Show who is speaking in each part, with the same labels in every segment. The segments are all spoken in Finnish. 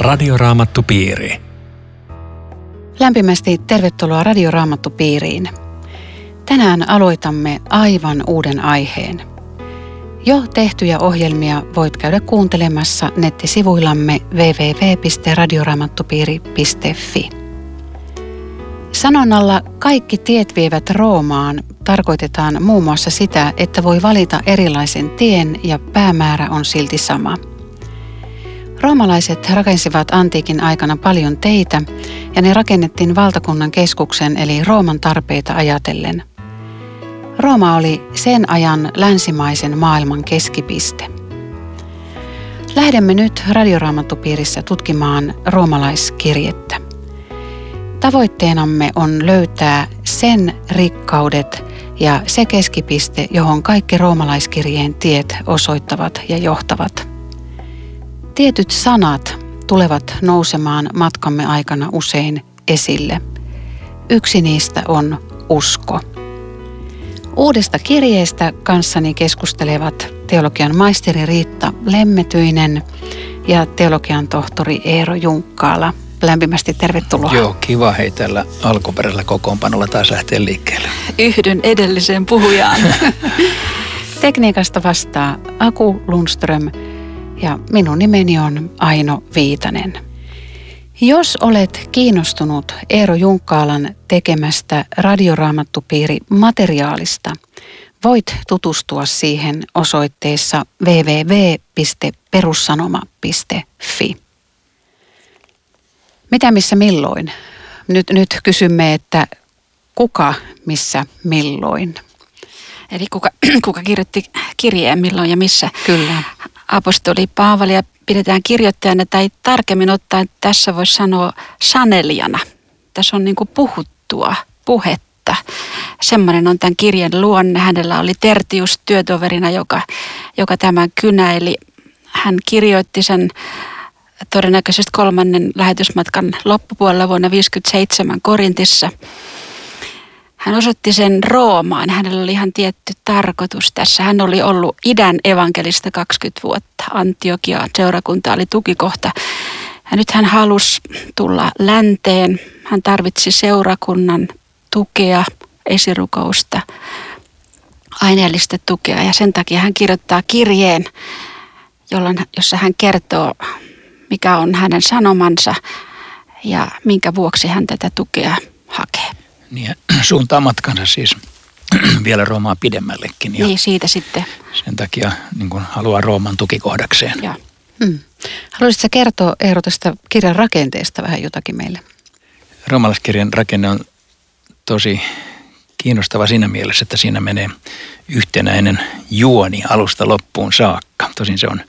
Speaker 1: Radioraamattupiiri.
Speaker 2: Lämpimästi tervetuloa Radioraamattupiiriin. Tänään aloitamme aivan uuden aiheen. Jo tehtyjä ohjelmia voit käydä kuuntelemassa nettisivuillamme www.radioraamattupiiri.fi. Sanonnalla kaikki tiet vievät Roomaan tarkoitetaan muun muassa sitä, että voi valita erilaisen tien ja päämäärä on silti sama – Roomalaiset rakensivat antiikin aikana paljon teitä ja ne rakennettiin valtakunnan keskuksen eli Rooman tarpeita ajatellen. Rooma oli sen ajan länsimaisen maailman keskipiste. Lähdemme nyt radioraamattupiirissä tutkimaan roomalaiskirjettä. Tavoitteenamme on löytää sen rikkaudet ja se keskipiste, johon kaikki roomalaiskirjeen tiet osoittavat ja johtavat – Tietyt sanat tulevat nousemaan matkamme aikana usein esille. Yksi niistä on usko. Uudesta kirjeestä kanssani keskustelevat teologian maisteri Riitta Lemmetyinen ja teologian tohtori Eero Junkkaala. Lämpimästi tervetuloa.
Speaker 3: Joo, kiva hei tällä alkuperällä kokoonpanolla taas lähteä liikkeelle.
Speaker 4: Yhdyn edelliseen puhujaan.
Speaker 2: Tekniikasta vastaa Aku Lundström ja minun nimeni on Aino Viitanen. Jos olet kiinnostunut Eero Junkkaalan tekemästä radioraamattupiiri materiaalista, voit tutustua siihen osoitteessa www.perussanoma.fi. Mitä missä milloin? Nyt, nyt kysymme, että kuka missä milloin?
Speaker 4: Eli kuka, kuka kirjoitti kirjeen milloin ja missä?
Speaker 2: Kyllä
Speaker 4: apostoli Paavalia pidetään kirjoittajana tai tarkemmin ottaen tässä voisi sanoa sanelijana. Tässä on niin kuin puhuttua, puhetta. Semmoinen on tämän kirjan luonne. Hänellä oli Tertius työtoverina, joka, joka tämän kynäili. Hän kirjoitti sen todennäköisesti kolmannen lähetysmatkan loppupuolella vuonna 1957 Korintissa – hän osoitti sen Roomaan. Hänellä oli ihan tietty tarkoitus tässä. Hän oli ollut idän evankelista 20 vuotta. Antiokia seurakunta oli tukikohta. Ja nyt hän halusi tulla länteen. Hän tarvitsi seurakunnan tukea, esirukousta, aineellista tukea. Ja sen takia hän kirjoittaa kirjeen, jolloin, jossa hän kertoo, mikä on hänen sanomansa ja minkä vuoksi hän tätä tukea hakee
Speaker 3: niin suuntaa matkansa siis vielä Roomaa pidemmällekin.
Speaker 4: Ja niin, siitä sitten.
Speaker 3: Sen takia niin kuin haluaa Rooman tukikohdakseen. Ja.
Speaker 2: Hmm. Haluaisitko kertoa Eero tästä kirjan rakenteesta vähän jotakin meille?
Speaker 3: Roomalaiskirjan rakenne on tosi kiinnostava siinä mielessä, että siinä menee yhtenäinen juoni alusta loppuun saakka. Tosin se on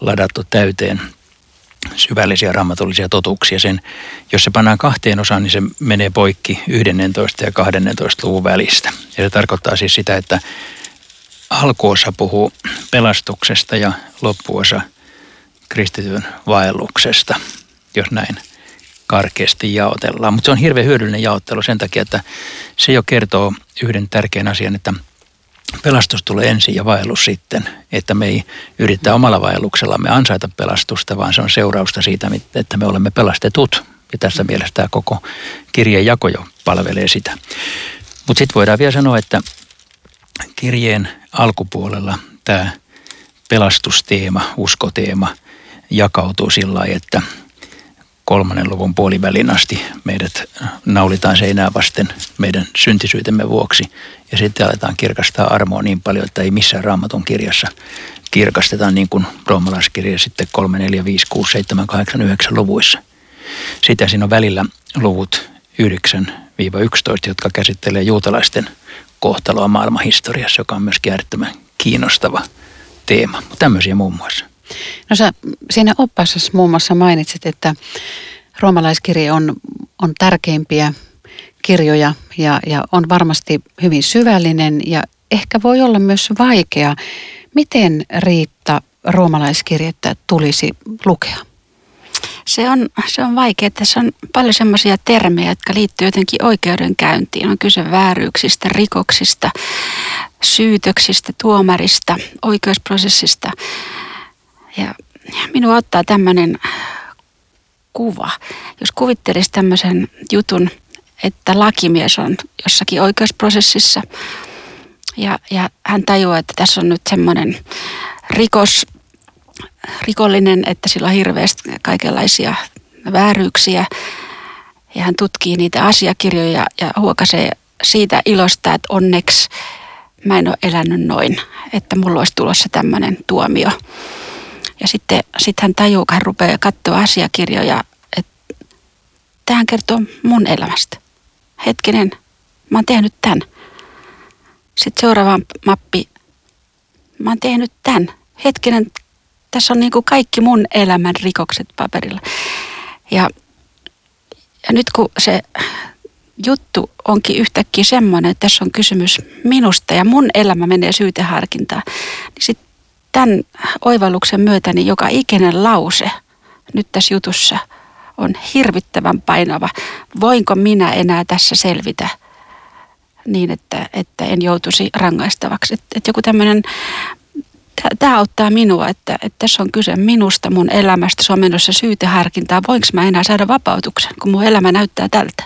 Speaker 3: ladattu täyteen syvällisiä raamatullisia totuuksia. Sen, jos se pannaan kahteen osaan, niin se menee poikki 11 ja 12 luvun välistä. Ja se tarkoittaa siis sitä, että alkuosa puhuu pelastuksesta ja loppuosa kristityn vaelluksesta, jos näin karkeasti jaotellaan. Mutta se on hirveän hyödyllinen jaottelu sen takia, että se jo kertoo yhden tärkeän asian, että – pelastus tulee ensin ja vaellus sitten. Että me ei yritä omalla vaelluksellamme ansaita pelastusta, vaan se on seurausta siitä, että me olemme pelastetut. Ja tässä mielessä tämä koko kirjeen jako jo palvelee sitä. Mutta sitten voidaan vielä sanoa, että kirjeen alkupuolella tämä pelastusteema, uskoteema jakautuu sillä lailla, että – kolmannen luvun puolivälin asti meidät naulitaan seinää vasten meidän syntisyytemme vuoksi. Ja sitten aletaan kirkastaa armoa niin paljon, että ei missään raamatun kirjassa kirkastetaan niin kuin roomalaiskirja sitten 3, 4, 5, 6, 7, 8, 9 luvuissa. Sitä siinä on välillä luvut 9-11, jotka käsittelee juutalaisten kohtaloa maailmanhistoriassa, joka on myös äärettömän kiinnostava teema. Tämmöisiä muun muassa.
Speaker 2: No sä siinä oppassasi muun muassa mainitsit, että roomalaiskirja on, on tärkeimpiä kirjoja ja, ja on varmasti hyvin syvällinen ja ehkä voi olla myös vaikea. Miten Riitta roomalaiskirjettä tulisi lukea?
Speaker 4: Se on, se on vaikea. Tässä on paljon sellaisia termejä, jotka liittyy jotenkin oikeudenkäyntiin. On kyse vääryyksistä, rikoksista, syytöksistä, tuomarista, oikeusprosessista. Ja minua ottaa tämmöinen kuva. Jos kuvittelisi tämmöisen jutun, että lakimies on jossakin oikeusprosessissa ja, ja hän tajuaa, että tässä on nyt semmoinen rikos, rikollinen, että sillä on hirveästi kaikenlaisia vääryyksiä ja hän tutkii niitä asiakirjoja ja huokaisee siitä ilosta, että onneksi mä en ole elänyt noin, että mulla olisi tulossa tämmöinen tuomio. Ja sitten sit hän tajuu, hän rupeaa katsoa asiakirjoja, että tähän kertoo mun elämästä. Hetkinen, mä oon tehnyt tämän. Sitten seuraava mappi, mä oon tehnyt tämän. Hetkinen, tässä on niin kuin kaikki mun elämän rikokset paperilla. Ja, ja nyt kun se juttu onkin yhtäkkiä semmoinen, että tässä on kysymys minusta ja mun elämä menee syyteharkintaan, niin sitten tämän oivalluksen myötä niin joka ikinen lause nyt tässä jutussa on hirvittävän painava. Voinko minä enää tässä selvitä niin, että, että en joutuisi rangaistavaksi? Että, että joku tämmöinen tämä auttaa minua, että, että tässä on kyse minusta, mun elämästä, se on menossa syyteharkintaa. Voinko mä enää saada vapautuksen, kun mun elämä näyttää tältä?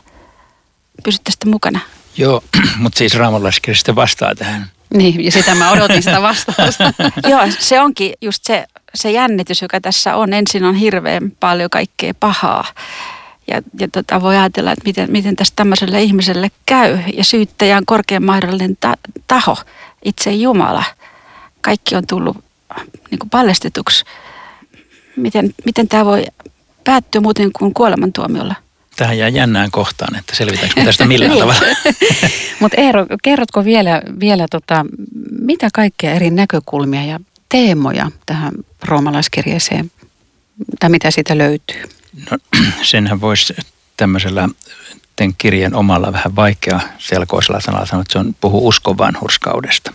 Speaker 4: Pysytte mukana.
Speaker 3: Joo, mutta siis Raamonlaskirja sitten vastaa tähän.
Speaker 2: Niin, ja sitä mä odotin sitä vastausta.
Speaker 4: Joo, se onkin just se, se jännitys, joka tässä on. Ensin on hirveän paljon kaikkea pahaa. Ja, ja tota, voi ajatella, että miten, miten tästä tämmöiselle ihmiselle käy. Ja syyttäjä on korkean mahdollinen ta- taho, itse Jumala. Kaikki on tullut niin kuin paljastetuksi. Miten, miten tämä voi päättyä muuten kuin kuolemantuomiolla?
Speaker 3: Tähän jää jännään kohtaan, että selvitäänkö tästä millään niin. tavalla.
Speaker 2: Mutta Eero, kerrotko vielä, vielä tota, mitä kaikkea eri näkökulmia ja teemoja tähän roomalaiskirjeeseen, tai mitä siitä löytyy?
Speaker 3: No senhän voisi tämmöisellä tämän kirjan omalla vähän vaikea selkoisella sanalla sanoa, että se on puhu uskon vanhurskaudesta.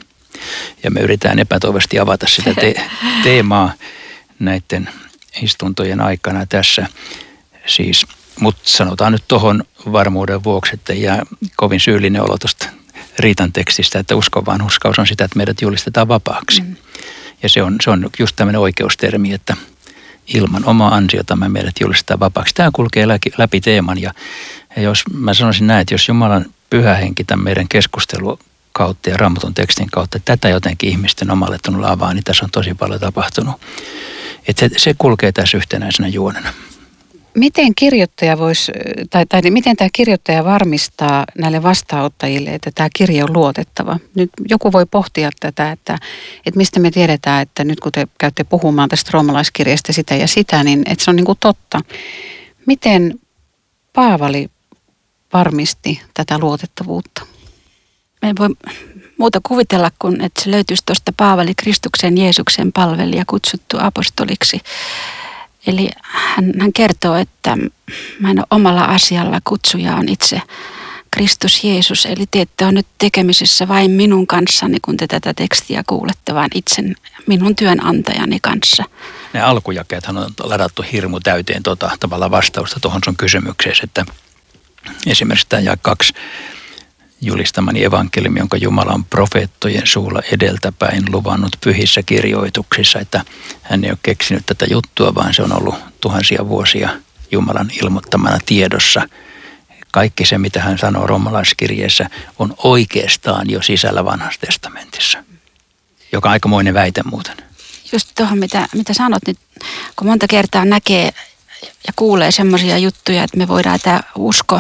Speaker 3: Ja me yritetään epätoivoisesti avata sitä te- teemaa näiden istuntojen aikana tässä. Siis mutta sanotaan nyt tuohon varmuuden vuoksi, että jää kovin syyllinen olo tuosta Riitan tekstistä, että uskon vanhuskaus on sitä, että meidät julistetaan vapaaksi. Mm. Ja se on, se on just tämmöinen oikeustermi, että ilman omaa ansiota me meidät julistetaan vapaaksi. Tämä kulkee läpi, läpi teeman ja, ja jos mä sanoisin näin, että jos Jumalan pyhä henki tämän meidän keskustelu kautta ja raamatun tekstin kautta tätä jotenkin ihmisten omalle tunnulla avaa, niin tässä on tosi paljon tapahtunut. Että se, se kulkee tässä yhtenäisenä juonena.
Speaker 2: Miten kirjoittaja voisi, tai, tai miten tämä kirjoittaja varmistaa näille vastaanottajille, että tämä kirja on luotettava? Nyt joku voi pohtia tätä, että, että mistä me tiedetään, että nyt kun te käytte puhumaan tästä roomalaiskirjasta sitä ja sitä, niin että se on niin kuin totta. Miten Paavali varmisti tätä luotettavuutta?
Speaker 4: Me ei voi muuta kuvitella kuin, että se löytyisi tuosta Paavali Kristuksen Jeesuksen palvelija kutsuttu apostoliksi Eli hän, hän kertoo, että ole omalla asialla kutsuja on itse Kristus Jeesus. Eli te ette ole nyt tekemisissä vain minun kanssani, kun te tätä tekstiä kuulette, vaan itse minun työnantajani kanssa.
Speaker 3: Ne alkujakeethan on ladattu hirmu täyteen tuota, tavalla vastausta tuohon sun kysymykseen, että esimerkiksi tämä ja kaksi julistamani evankeliumi, jonka Jumala on profeettojen suulla edeltäpäin luvannut pyhissä kirjoituksissa, että hän ei ole keksinyt tätä juttua, vaan se on ollut tuhansia vuosia Jumalan ilmoittamana tiedossa. Kaikki se, mitä hän sanoo romalaiskirjeessä, on oikeastaan jo sisällä vanhassa testamentissa, joka on aikamoinen väite muuten.
Speaker 4: Just tuohon, mitä, mitä sanot, niin kun monta kertaa näkee ja kuulee semmoisia juttuja, että me voidaan tämä usko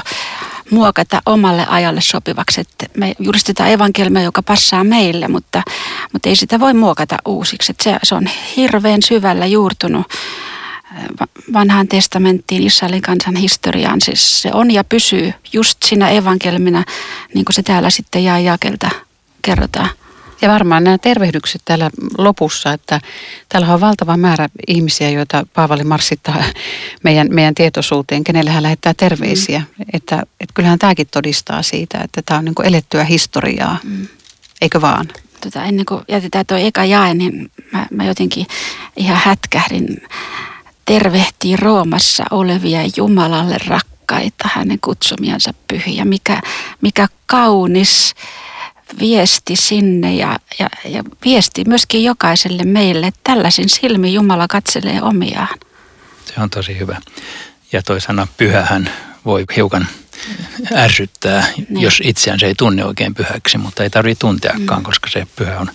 Speaker 4: muokata omalle ajalle sopivaksi. Että me julistetaan evankelmia, joka passaa meille, mutta, mutta ei sitä voi muokata uusiksi. Että se, se on hirveän syvällä juurtunut äh, vanhaan testamenttiin, Israelin kansan historiaan. Siis se on ja pysyy just siinä evankelmina, niin kuin se täällä sitten jää jakelta kerrotaan.
Speaker 2: Ja varmaan nämä tervehdykset täällä lopussa, että täällä on valtava määrä ihmisiä, joita Paavali marssittaa meidän, meidän tietoisuuteen, kenelle hän lähettää terveisiä. Mm. Että, että kyllähän tämäkin todistaa siitä, että tämä on niin kuin elettyä historiaa, mm. eikö vaan?
Speaker 4: Tota, ennen kuin jätetään tuo eka jae, niin mä, mä jotenkin ihan hätkähdin tervehtii Roomassa olevia Jumalalle rakkaita, hänen kutsumiansa pyhiä. Mikä, mikä kaunis viesti sinne ja, ja, ja viesti myöskin jokaiselle meille, että tällaisin silmin Jumala katselee omiaan.
Speaker 3: Se on tosi hyvä. Ja toi sana pyhähän voi hiukan ärsyttää, niin. jos itseään se ei tunne oikein pyhäksi, mutta ei tarvitse tunteakaan, mm. koska se pyhä on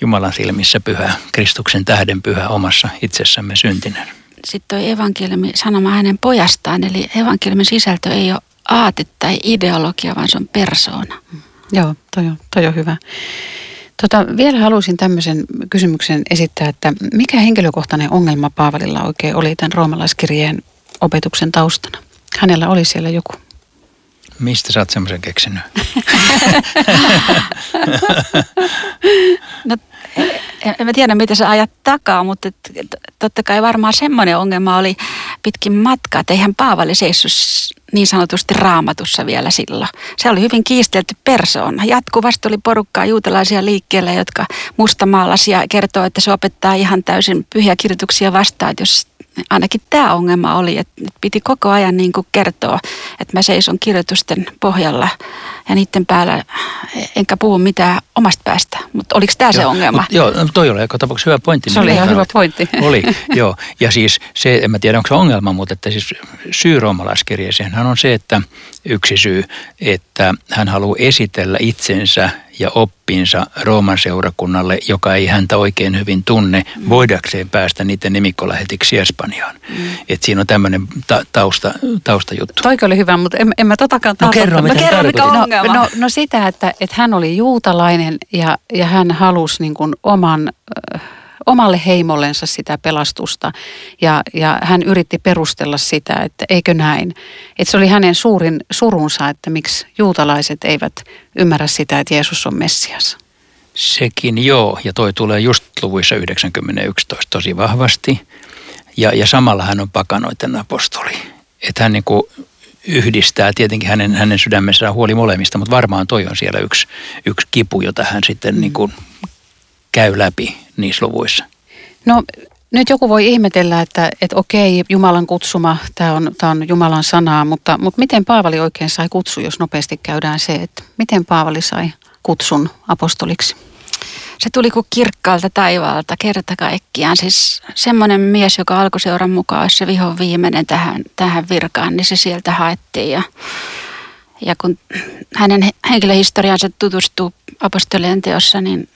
Speaker 3: Jumalan silmissä pyhä, Kristuksen tähden pyhä omassa itsessämme syntinen.
Speaker 4: Sitten tuo evankeliumi sanoma hänen pojastaan, eli evankeliumin sisältö ei ole aate tai ideologia, vaan se on persoona. Mm.
Speaker 2: Joo, toi on, toi on hyvä. Tota, vielä haluaisin tämmöisen kysymyksen esittää, että mikä henkilökohtainen ongelma Paavalilla oikein oli tämän roomalaiskirjeen opetuksen taustana? Hänellä oli siellä joku.
Speaker 3: Mistä sä oot semmoisen keksinyt?
Speaker 4: no, en mä tiedä, mitä sä ajat takaa, mutta totta kai varmaan semmoinen ongelma oli pitkin matkaa, että eihän Paavali seissyt niin sanotusti raamatussa vielä silloin. Se oli hyvin kiistelty persoona. Jatkuvasti oli porukkaa juutalaisia liikkeellä, jotka mustamaalaisia kertoo, että se opettaa ihan täysin pyhiä kirjoituksia vastaan, että jos ainakin tämä ongelma oli, että piti koko ajan niin kuin kertoa, että mä seison kirjoitusten pohjalla ja niiden päällä, enkä puhu mitään omasta päästä. Mutta oliko tämä se ongelma? Mut,
Speaker 3: joo, toi oli joka tapauksessa hyvä pointti.
Speaker 2: Se oli ihan hyvä pointti.
Speaker 3: Oli, joo. Ja siis se, en mä tiedä onko se ongelma, mutta että siis syy roomalaiskirjeeseen on se, että yksi syy, että hän haluaa esitellä itsensä ja oppinsa Rooman seurakunnalle, joka ei häntä oikein hyvin tunne, mm. voidakseen päästä niiden nimikkolähetiksi Espanjaan. Mm. Et siinä on tämmöinen ta- tausta, taustajuttu.
Speaker 2: Toiko oli hyvä, mutta en, en mä totakaan
Speaker 3: No kerro,
Speaker 2: mitä
Speaker 3: no, kerro mikä
Speaker 2: on ongelma. No, no, no sitä, että, että hän oli juutalainen ja, ja hän halusi niin kuin oman... Äh, omalle heimollensa sitä pelastusta ja, ja hän yritti perustella sitä, että eikö näin. Että se oli hänen suurin surunsa, että miksi juutalaiset eivät ymmärrä sitä, että Jeesus on Messias.
Speaker 3: Sekin joo, ja toi tulee just luvuissa 91 tosi vahvasti. Ja, ja samalla hän on pakanoiden apostoli. Että hän niin kuin yhdistää, tietenkin hänen, hänen sydämessään huoli molemmista, mutta varmaan toi on siellä yksi, yksi kipu, jota hän sitten niin kuin käy läpi niissä luvuissa?
Speaker 2: No nyt joku voi ihmetellä, että, että okei, Jumalan kutsuma, tämä on, tämä on Jumalan sanaa, mutta, mutta miten Paavali oikein sai kutsu, jos nopeasti käydään se, että miten Paavali sai kutsun apostoliksi?
Speaker 4: Se tuli kuin kirkkaalta taivaalta kerta kaikkiaan. Siis semmoinen mies, joka alkuseuran mukaan olisi se vihon viimeinen tähän, tähän virkaan, niin se sieltä haettiin. Ja, ja kun hänen henkilöhistoriansa tutustuu apostolien teossa, niin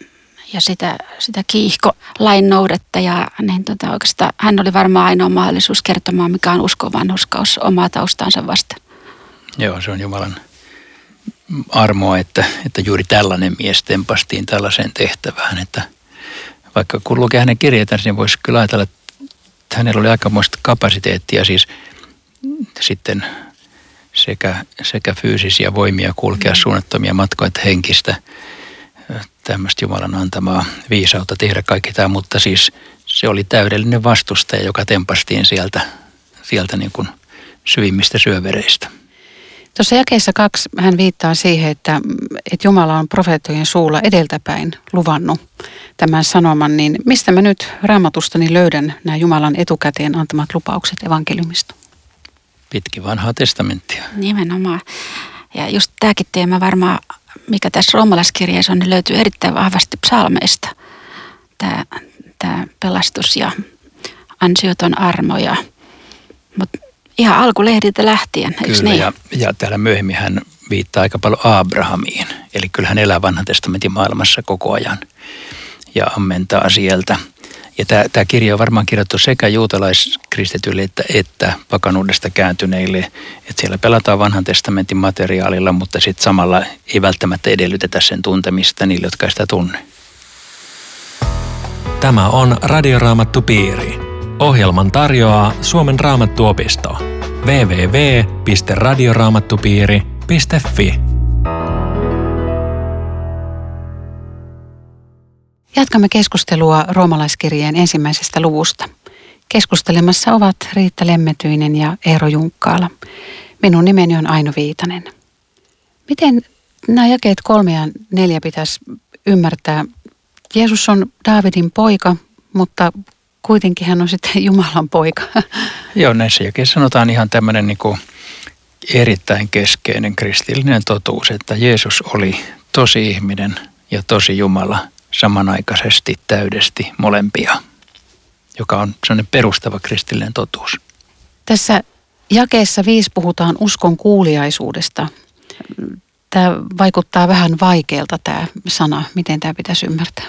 Speaker 4: ja sitä, sitä kiihkolain noudattajaa, niin tota oikeastaan hän oli varmaan ainoa mahdollisuus kertomaan, mikä on uskon vanhuskaus omaa taustansa vasta.
Speaker 3: Joo, se on Jumalan armoa, että, että juuri tällainen mies tempastiin tällaiseen tehtävään, että vaikka kun lukee hänen kirjeitänsä, niin voisi kyllä ajatella, että hänellä oli aikamoista kapasiteettia siis sitten sekä, sekä fyysisiä voimia kulkea mm. suunnattomia matkoja että henkistä tämmöistä Jumalan antamaa viisautta tehdä kaikki tämä, mutta siis se oli täydellinen vastustaja, joka tempastiin sieltä, sieltä niin kuin syvimmistä syövereistä.
Speaker 2: Tuossa jakeessa kaksi hän viittaa siihen, että, että Jumala on profeettojen suulla edeltäpäin luvannut tämän sanoman, niin mistä mä nyt raamatustani löydän nämä Jumalan etukäteen antamat lupaukset evankeliumista?
Speaker 3: Pitkin vanhaa testamenttia.
Speaker 4: Nimenomaan. Ja just tämäkin teema varmaan mikä tässä roomalaiskirjeessä on, niin löytyy erittäin vahvasti psalmeista. Tämä, tämä pelastus ja ansioton armo. Ja, mutta ihan alkulehdiltä lähtien,
Speaker 3: Kyllä,
Speaker 4: niin?
Speaker 3: ja, ja täällä myöhemmin hän viittaa aika paljon Abrahamiin. Eli kyllä hän elää vanhan testamentin maailmassa koko ajan ja ammentaa sieltä. Ja tämä, tämä kirja on varmaan kirjoittu sekä juutalaiskristityille että, että pakanuudesta kääntyneille. Että siellä pelataan vanhan testamentin materiaalilla, mutta sitten samalla ei välttämättä edellytetä sen tuntemista niille, jotka sitä tunne.
Speaker 1: Tämä on Radioraamattu Piiri. Ohjelman tarjoaa Suomen raamattuopisto. www.radioraamattupiiri.fi
Speaker 2: Jatkamme keskustelua roomalaiskirjeen ensimmäisestä luvusta. Keskustelemassa ovat Riitta Lemmetyinen ja Eero Junkkaala. Minun nimeni on Aino Viitanen. Miten nämä jakeet kolme ja neljä pitäisi ymmärtää? Jeesus on Daavidin poika, mutta kuitenkin hän on sitten Jumalan poika.
Speaker 3: Joo, näissä jakeissa sanotaan ihan tämmöinen niin kuin erittäin keskeinen kristillinen totuus, että Jeesus oli tosi ihminen ja tosi Jumala – samanaikaisesti täydesti molempia, joka on sellainen perustava kristillinen totuus.
Speaker 2: Tässä Jakeessa viisi puhutaan uskon kuuliaisuudesta. Tämä vaikuttaa vähän vaikealta tämä sana. Miten tämä pitäisi ymmärtää?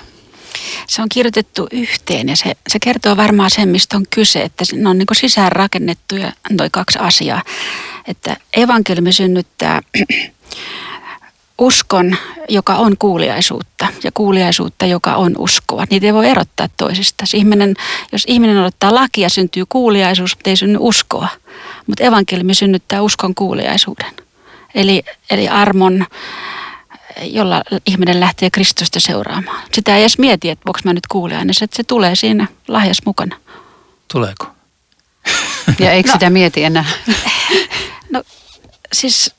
Speaker 4: Se on kirjoitettu yhteen ja se, se kertoo varmaan sen, mistä on kyse, että ne on niin sisään rakennettuja noin kaksi asiaa. Että evankeliumi synnyttää uskon, joka on kuuliaisuutta ja kuuliaisuutta, joka on uskoa. Niitä ei voi erottaa toisistaan. Ihminen, jos ihminen odottaa lakia, syntyy kuuliaisuus, mutta ei synny uskoa. Mutta evankeliumi synnyttää uskon kuuliaisuuden. Eli, eli armon, jolla ihminen lähtee Kristusta seuraamaan. Sitä ei edes mieti, että voiko mä nyt kuulia, niin se, se tulee siinä lahjas mukana.
Speaker 3: Tuleeko?
Speaker 2: Ja eikö no, sitä mieti enää?
Speaker 4: No siis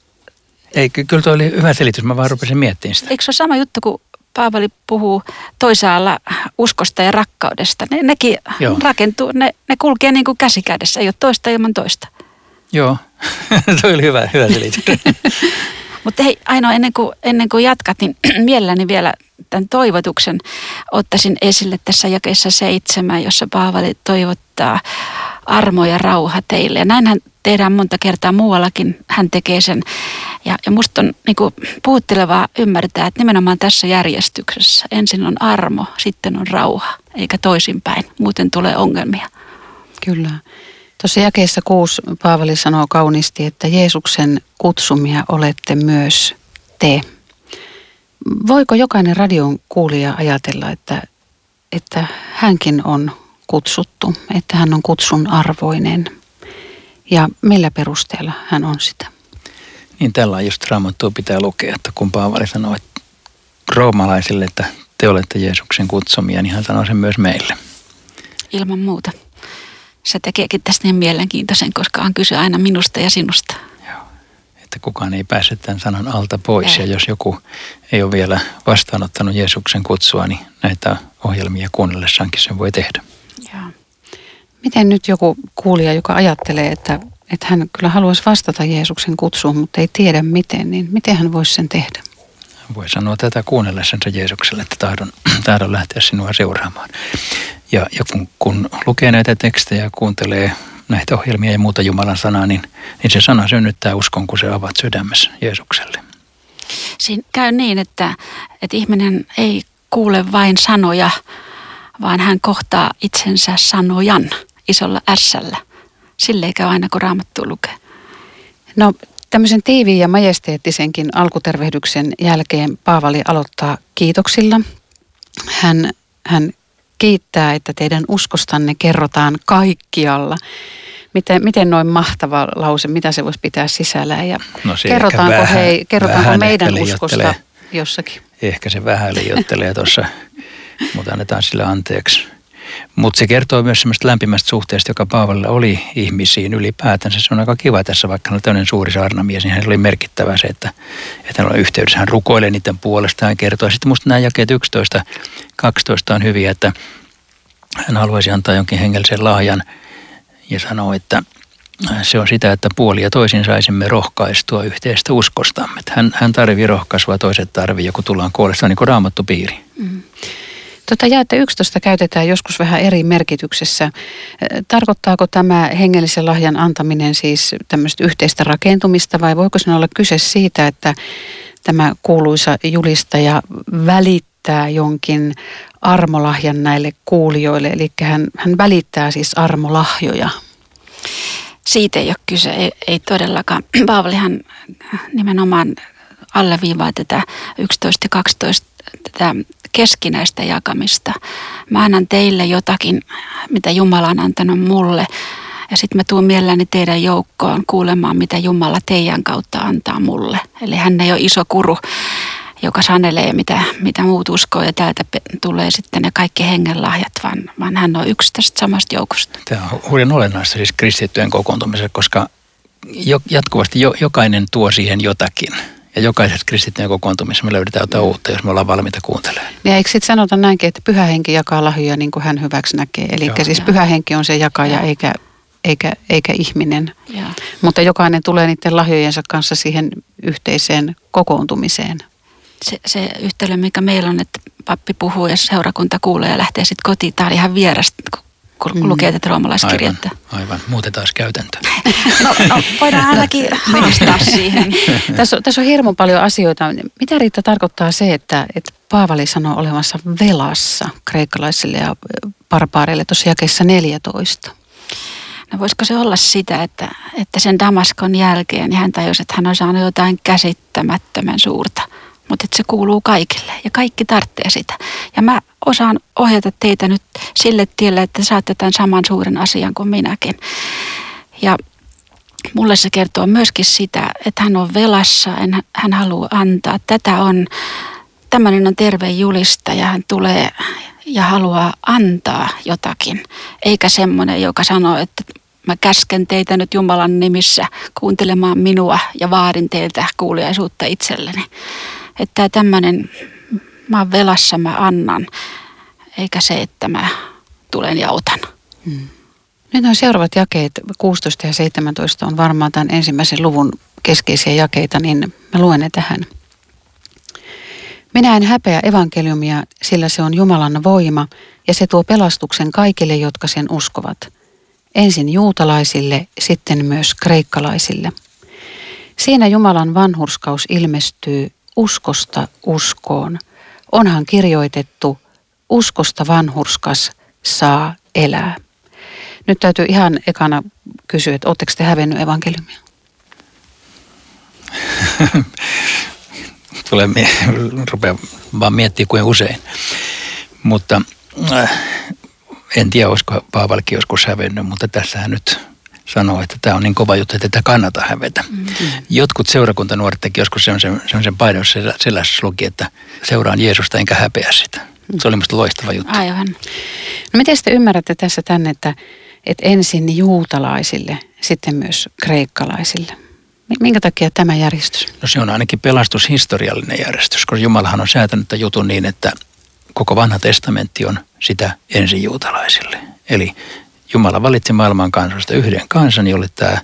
Speaker 3: ei, kyllä tuo oli hyvä selitys. Mä vaan rupesin miettimään sitä.
Speaker 4: Eikö se ole sama juttu, kun Paavali puhuu toisaalla uskosta ja rakkaudesta? Ne, nekin Joo. rakentuu, ne, ne kulkee niin kuin käsikädessä, ei ole toista ilman toista.
Speaker 3: Joo, tuo oli hyvä, hyvä selitys.
Speaker 4: Mutta hei, ainoa ennen kuin, ennen kuin jatkat, niin mielelläni vielä tämän toivotuksen ottaisin esille tässä jakeessa seitsemän, jossa Paavali toivottaa armo ja rauha teille. Ja näinhän tehdään monta kertaa muuallakin, hän tekee sen. Ja, ja musta on niin kuin, puhuttelevaa ymmärtää, että nimenomaan tässä järjestyksessä ensin on armo, sitten on rauha, eikä toisinpäin. Muuten tulee ongelmia.
Speaker 2: Kyllä. Tuossa jakeessa kuusi Paavali sanoo kauniisti, että Jeesuksen kutsumia olette myös te. Voiko jokainen radion kuulija ajatella, että, että hänkin on kutsuttu, että hän on kutsun arvoinen ja millä perusteella hän on sitä?
Speaker 3: Niin tällä just raamattua pitää lukea, että kun Paavali sanoi että roomalaisille, että te olette Jeesuksen kutsumia, niin hän sanoi sen myös meille.
Speaker 4: Ilman muuta. Se tekeekin tästä niin mielenkiintoisen, koska on kyse aina minusta ja sinusta.
Speaker 3: Joo. Että kukaan ei pääse tämän sanan alta pois. Ei. Ja jos joku ei ole vielä vastaanottanut Jeesuksen kutsua, niin näitä ohjelmia kuunnellessaankin sen voi tehdä. Joo.
Speaker 2: Miten nyt joku kuulija, joka ajattelee, että, että hän kyllä haluaisi vastata Jeesuksen kutsuun, mutta ei tiedä miten, niin miten hän voisi sen tehdä?
Speaker 3: Voi sanoa tätä kuunnellessansa Jeesukselle, että tahdon, tahdon lähteä sinua seuraamaan. Ja, ja kun, kun lukee näitä tekstejä ja kuuntelee näitä ohjelmia ja muuta Jumalan sanaa, niin, niin se sana synnyttää uskon, kun se avaat sydämessä Jeesukselle.
Speaker 4: Siinä käy niin, että, että ihminen ei kuule vain sanoja, vaan hän kohtaa itsensä sanojan isolla ässällä. Sille käy aina, kun raamattu lukee.
Speaker 2: No tämmöisen tiiviin ja majesteettisenkin alkutervehdyksen jälkeen Paavali aloittaa kiitoksilla. Hän, hän kiittää, että teidän uskostanne kerrotaan kaikkialla. Miten, miten noin mahtava lause, mitä se voisi pitää sisällään ja no kerrotaanko, vähän, hei, kerrotaanko meidän uskosta jossakin?
Speaker 3: Ehkä se vähän liioittelee tuossa mutta annetaan sille anteeksi. Mutta se kertoo myös semmoista lämpimästä suhteesta, joka Paavalilla oli ihmisiin ylipäätänsä. Se on aika kiva tässä, vaikka hän oli tämmöinen suuri saarnamies, niin hän oli merkittävä se, että, että hän on yhteydessä. Hän rukoilee niiden puolesta, hän kertoo. Sitten musta nämä jakeet 11, 12 on hyviä, että hän haluaisi antaa jonkin hengellisen lahjan ja sanoo, että se on sitä, että puoli ja toisin saisimme rohkaistua yhteistä uskostamme. Hän, hän tarvii rohkaisua, toiset tarvii, joku tullaan on niin kuin raamattupiiri. Mm.
Speaker 2: Tota jaetta 11 käytetään joskus vähän eri merkityksessä. Tarkoittaako tämä hengellisen lahjan antaminen siis tämmöistä yhteistä rakentumista vai voiko se olla kyse siitä, että tämä kuuluisa julistaja välittää jonkin armolahjan näille kuulijoille, eli hän, hän välittää siis armolahjoja?
Speaker 4: Siitä ei ole kyse, ei, ei todellakaan. Paavalihan nimenomaan alleviivaa tätä 11 ja 12 tätä keskinäistä jakamista. Mä annan teille jotakin, mitä Jumala on antanut mulle. Ja sitten mä tuun mielelläni teidän joukkoon kuulemaan, mitä Jumala teidän kautta antaa mulle. Eli hän ei ole iso kuru, joka sanelee, mitä, mitä muut uskoo ja täältä tulee sitten ne kaikki hengenlahjat, vaan, vaan hän on yksi tästä samasta joukosta.
Speaker 3: Tämä on hurjan olennaista siis kristittyjen kokoontumisessa, koska jo, jatkuvasti jo, jokainen tuo siihen jotakin – ja jokaisessa kristittyjen kokoontumissa me löydetään jotain uutta, jos me ollaan valmiita kuuntelemaan.
Speaker 2: Ja eikö sitten sanota näinkin, että pyhä henki jakaa lahjoja niin kuin hän hyväksi näkee. Eli Joo. siis pyhä henki on se jakaja eikä, eikä, eikä ihminen. Ja. Mutta jokainen tulee niiden lahjojensa kanssa siihen yhteiseen kokoontumiseen.
Speaker 4: Se, se yhtälö, mikä meillä on, että pappi puhuu ja seurakunta kuulee ja lähtee sitten kotiin. Tämä oli ihan vierasta, kun mm. lukee tätä roomalaiskirjettä.
Speaker 3: Aivan, aivan. muutetaan käytäntö.
Speaker 4: no, no, voidaan ainakin haastaa siihen.
Speaker 2: tässä, on, tässä on hirmu paljon asioita. Mitä Riitta tarkoittaa se, että, että Paavali sanoo olemassa velassa kreikkalaisille ja barbaareille tuossa jakeessa 14?
Speaker 4: No voisiko se olla sitä, että, että sen Damaskon jälkeen hän tajusi, että hän on saanut jotain käsittämättömän suurta, mutta että se kuuluu kaikille ja kaikki tarvitsee sitä. Ja mä osaan ohjata teitä nyt sille tielle, että saatte tämän saman suuren asian kuin minäkin. Ja mulle se kertoo myöskin sitä, että hän on velassa, hän haluaa antaa. Tätä on, tämmöinen on terve julistaja, hän tulee ja haluaa antaa jotakin, eikä semmoinen, joka sanoo, että mä käsken teitä nyt Jumalan nimissä kuuntelemaan minua ja vaadin teiltä kuuliaisuutta itselleni. Että tämmöinen, mä oon velassa, mä annan, eikä se, että mä tulen ja otan. Hmm.
Speaker 2: Nyt on seuraavat jakeet, 16 ja 17 on varmaan tämän ensimmäisen luvun keskeisiä jakeita, niin mä luen ne tähän. Minä en häpeä evankeliumia, sillä se on Jumalan voima ja se tuo pelastuksen kaikille, jotka sen uskovat. Ensin juutalaisille, sitten myös kreikkalaisille. Siinä Jumalan vanhurskaus ilmestyy uskosta uskoon. Onhan kirjoitettu, uskosta vanhurskas saa elää. Nyt täytyy ihan ekana kysyä, että oletteko te hävennyt evankeliumia?
Speaker 3: Tulee, rupeaa vaan miettiä kuin usein. Mutta äh, en tiedä, olisiko Paavalkin joskus hävennyt, mutta tässähän nyt sanoo, että tämä on niin kova juttu, että tätä kannata hävetä. Mm-hmm. Jotkut seurakuntanuoret teki joskus sellaisen, sellaisen painon sellaisessa luki, että seuraan Jeesusta enkä häpeä sitä. Se oli minusta loistava juttu.
Speaker 4: Aivan.
Speaker 2: No miten te ymmärrätte tässä tänne, että, että ensin juutalaisille, sitten myös kreikkalaisille? Minkä takia tämä järjestys?
Speaker 3: No se on ainakin pelastushistoriallinen järjestys, koska Jumalahan on säätänyt tämän jutun niin, että koko vanha testamentti on sitä ensin juutalaisille. Eli Jumala valitsi maailman kansoista yhden kansan, jolle tämä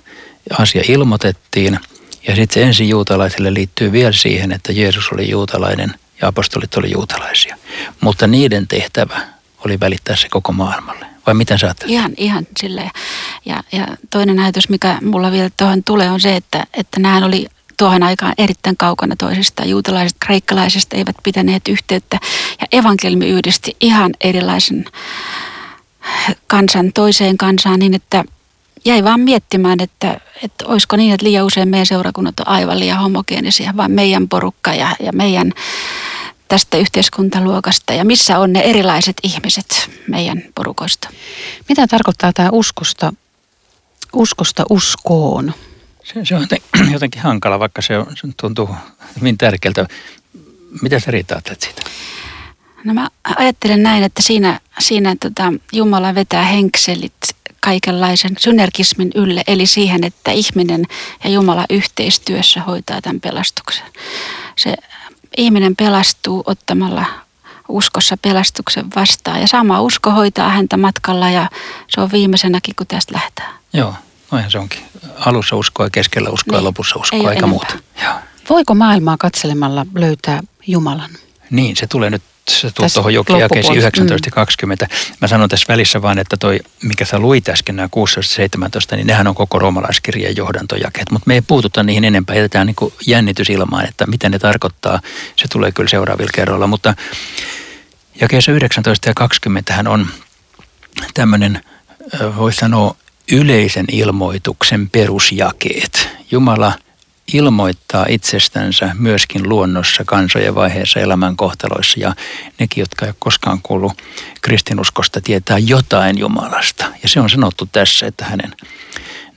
Speaker 3: asia ilmoitettiin. Ja sitten se juutalaisille liittyy vielä siihen, että Jeesus oli juutalainen ja apostolit oli juutalaisia. Mutta niiden tehtävä oli välittää se koko maailmalle. Vai miten sä ajattelet?
Speaker 4: Ihan, ihan silleen. Ja, ja toinen ajatus, mikä mulla vielä tuohon tulee, on se, että, että nämä oli tuohon aikaan erittäin kaukana toisistaan. Juutalaiset, kreikkalaiset eivät pitäneet yhteyttä ja evankeliumi yhdisti ihan erilaisen kansan toiseen kansaan niin, että jäi vaan miettimään, että, että olisiko niin, että liian usein meidän seurakunnat on aivan liian homogeenisia, vaan meidän porukka ja, ja meidän tästä yhteiskuntaluokasta ja missä on ne erilaiset ihmiset meidän porukoista.
Speaker 2: Mitä tarkoittaa tämä uskosta, uskosta uskoon?
Speaker 3: Se, se on jotenkin hankala, vaikka se, on, se tuntuu hyvin tärkeältä. Mitä sä Riita siitä?
Speaker 4: No mä ajattelen näin, että siinä, siinä tota, Jumala vetää henkselit kaikenlaisen synergismin ylle, eli siihen, että ihminen ja Jumala yhteistyössä hoitaa tämän pelastuksen. Se ihminen pelastuu ottamalla uskossa pelastuksen vastaan ja sama usko hoitaa häntä matkalla ja se on viimeisenäkin, kun tästä lähtee.
Speaker 3: Joo, noinhan se onkin. Alussa uskoa, keskellä uskoa niin. ja lopussa uskoa, eikä muuta. Joo.
Speaker 2: Voiko maailmaa katselemalla löytää Jumalan?
Speaker 3: Niin, se tulee nyt sä tulet tuohon jokin jakeisiin 19 mm. 20. Mä sanon tässä välissä vaan, että toi, mikä sä luit äsken, nämä 16-17, niin nehän on koko roomalaiskirjan johdantojakeet. Mutta me ei puututa niihin enempää, jätetään niin jännitys ilmaan, että mitä ne tarkoittaa. Se tulee kyllä seuraavilla kerroilla. Mutta jakeessa 19 ja 20 hän on tämmöinen, voisi sanoa, yleisen ilmoituksen perusjakeet. Jumala – ilmoittaa itsestänsä myöskin luonnossa, kansojen vaiheessa, elämän kohtaloissa. Ja nekin, jotka ei koskaan kuullut kristinuskosta, tietää jotain Jumalasta. Ja se on sanottu tässä, että hänen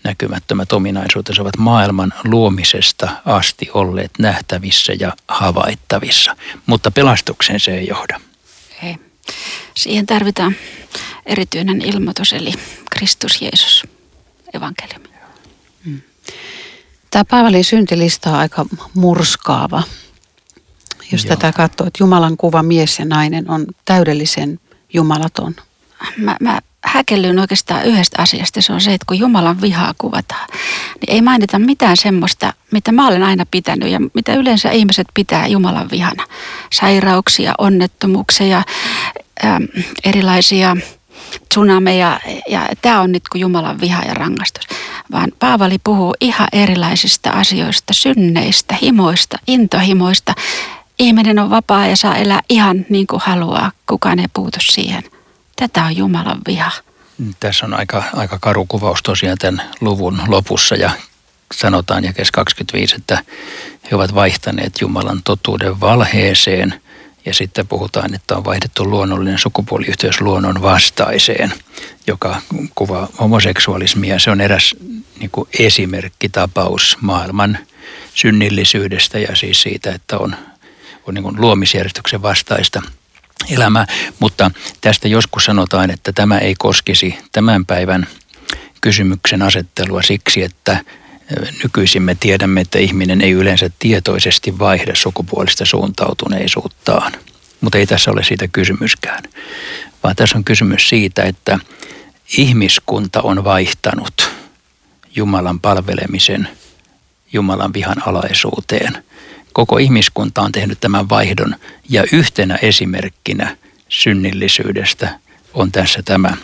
Speaker 3: näkymättömät ominaisuutensa ovat maailman luomisesta asti olleet nähtävissä ja havaittavissa. Mutta pelastukseen se ei johda.
Speaker 4: Ei. Siihen tarvitaan erityinen ilmoitus, eli Kristus Jeesus, evankeliumi.
Speaker 2: Tämä Paavalin syntilista on aika murskaava. Jos Joo. tätä katsoo, että Jumalan kuva mies ja nainen on täydellisen jumalaton.
Speaker 4: Mä, mä häkellyn oikeastaan yhdestä asiasta. Se on se, että kun Jumalan vihaa kuvataan, niin ei mainita mitään semmoista, mitä mä olen aina pitänyt ja mitä yleensä ihmiset pitää Jumalan vihana. Sairauksia, onnettomuuksia, ähm, erilaisia tsunami ja, ja tämä on nyt kuin Jumalan viha ja rangaistus. Vaan Paavali puhuu ihan erilaisista asioista, synneistä, himoista, intohimoista. Ihminen on vapaa ja saa elää ihan niin kuin haluaa. Kukaan ei puutu siihen. Tätä on Jumalan viha.
Speaker 3: Tässä on aika, aika karu kuvaus tosiaan tämän luvun lopussa ja sanotaan jakes 25, että he ovat vaihtaneet Jumalan totuuden valheeseen – ja sitten puhutaan, että on vaihdettu luonnollinen sukupuoliyhteys luonnon vastaiseen, joka kuvaa homoseksualismia. Se on eräs niin kuin esimerkkitapaus maailman synnillisyydestä ja siis siitä, että on, on niin kuin luomisjärjestyksen vastaista elämää. Mutta tästä joskus sanotaan, että tämä ei koskisi tämän päivän kysymyksen asettelua siksi, että Nykyisin me tiedämme, että ihminen ei yleensä tietoisesti vaihda sukupuolista suuntautuneisuuttaan. Mutta ei tässä ole siitä kysymyskään, vaan tässä on kysymys siitä, että ihmiskunta on vaihtanut Jumalan palvelemisen Jumalan vihan alaisuuteen. Koko ihmiskunta on tehnyt tämän vaihdon ja yhtenä esimerkkinä synnillisyydestä on tässä tämä,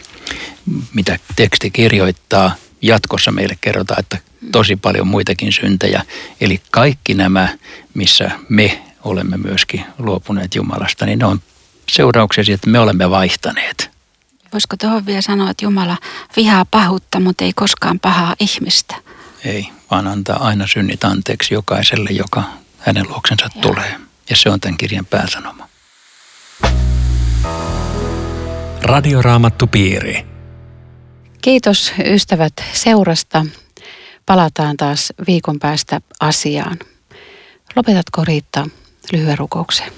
Speaker 3: mitä teksti kirjoittaa. Jatkossa meille kerrotaan, että tosi paljon muitakin syntejä. Eli kaikki nämä, missä me olemme myöskin luopuneet Jumalasta, niin ne on seurauksia siitä, että me olemme vaihtaneet.
Speaker 4: Voisiko tuohon vielä sanoa, että Jumala vihaa pahuutta, mutta ei koskaan pahaa ihmistä?
Speaker 3: Ei, vaan antaa aina synnit anteeksi jokaiselle, joka hänen luoksensa Joo. tulee. Ja se on tämän kirjan pääsanoma.
Speaker 1: Radioraamattu piiri.
Speaker 2: Kiitos ystävät seurasta palataan taas viikon päästä asiaan. Lopetatko Riitta lyhyen rukouksen?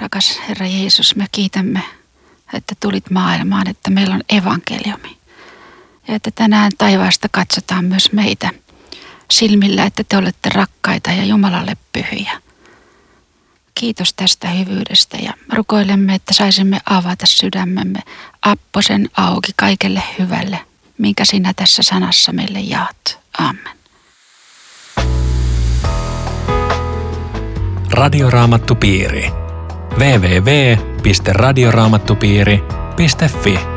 Speaker 4: Rakas Herra Jeesus, me kiitämme, että tulit maailmaan, että meillä on evankeliumi. Ja että tänään taivaasta katsotaan myös meitä silmillä, että te olette rakkaita ja Jumalalle pyhiä. Kiitos tästä hyvyydestä ja rukoilemme, että saisimme avata sydämemme apposen auki kaikelle hyvälle – minkä sinä tässä sanassa meille jaat. Amen.
Speaker 1: Radioraamattupiiri. www.radioraamattupiiri.fi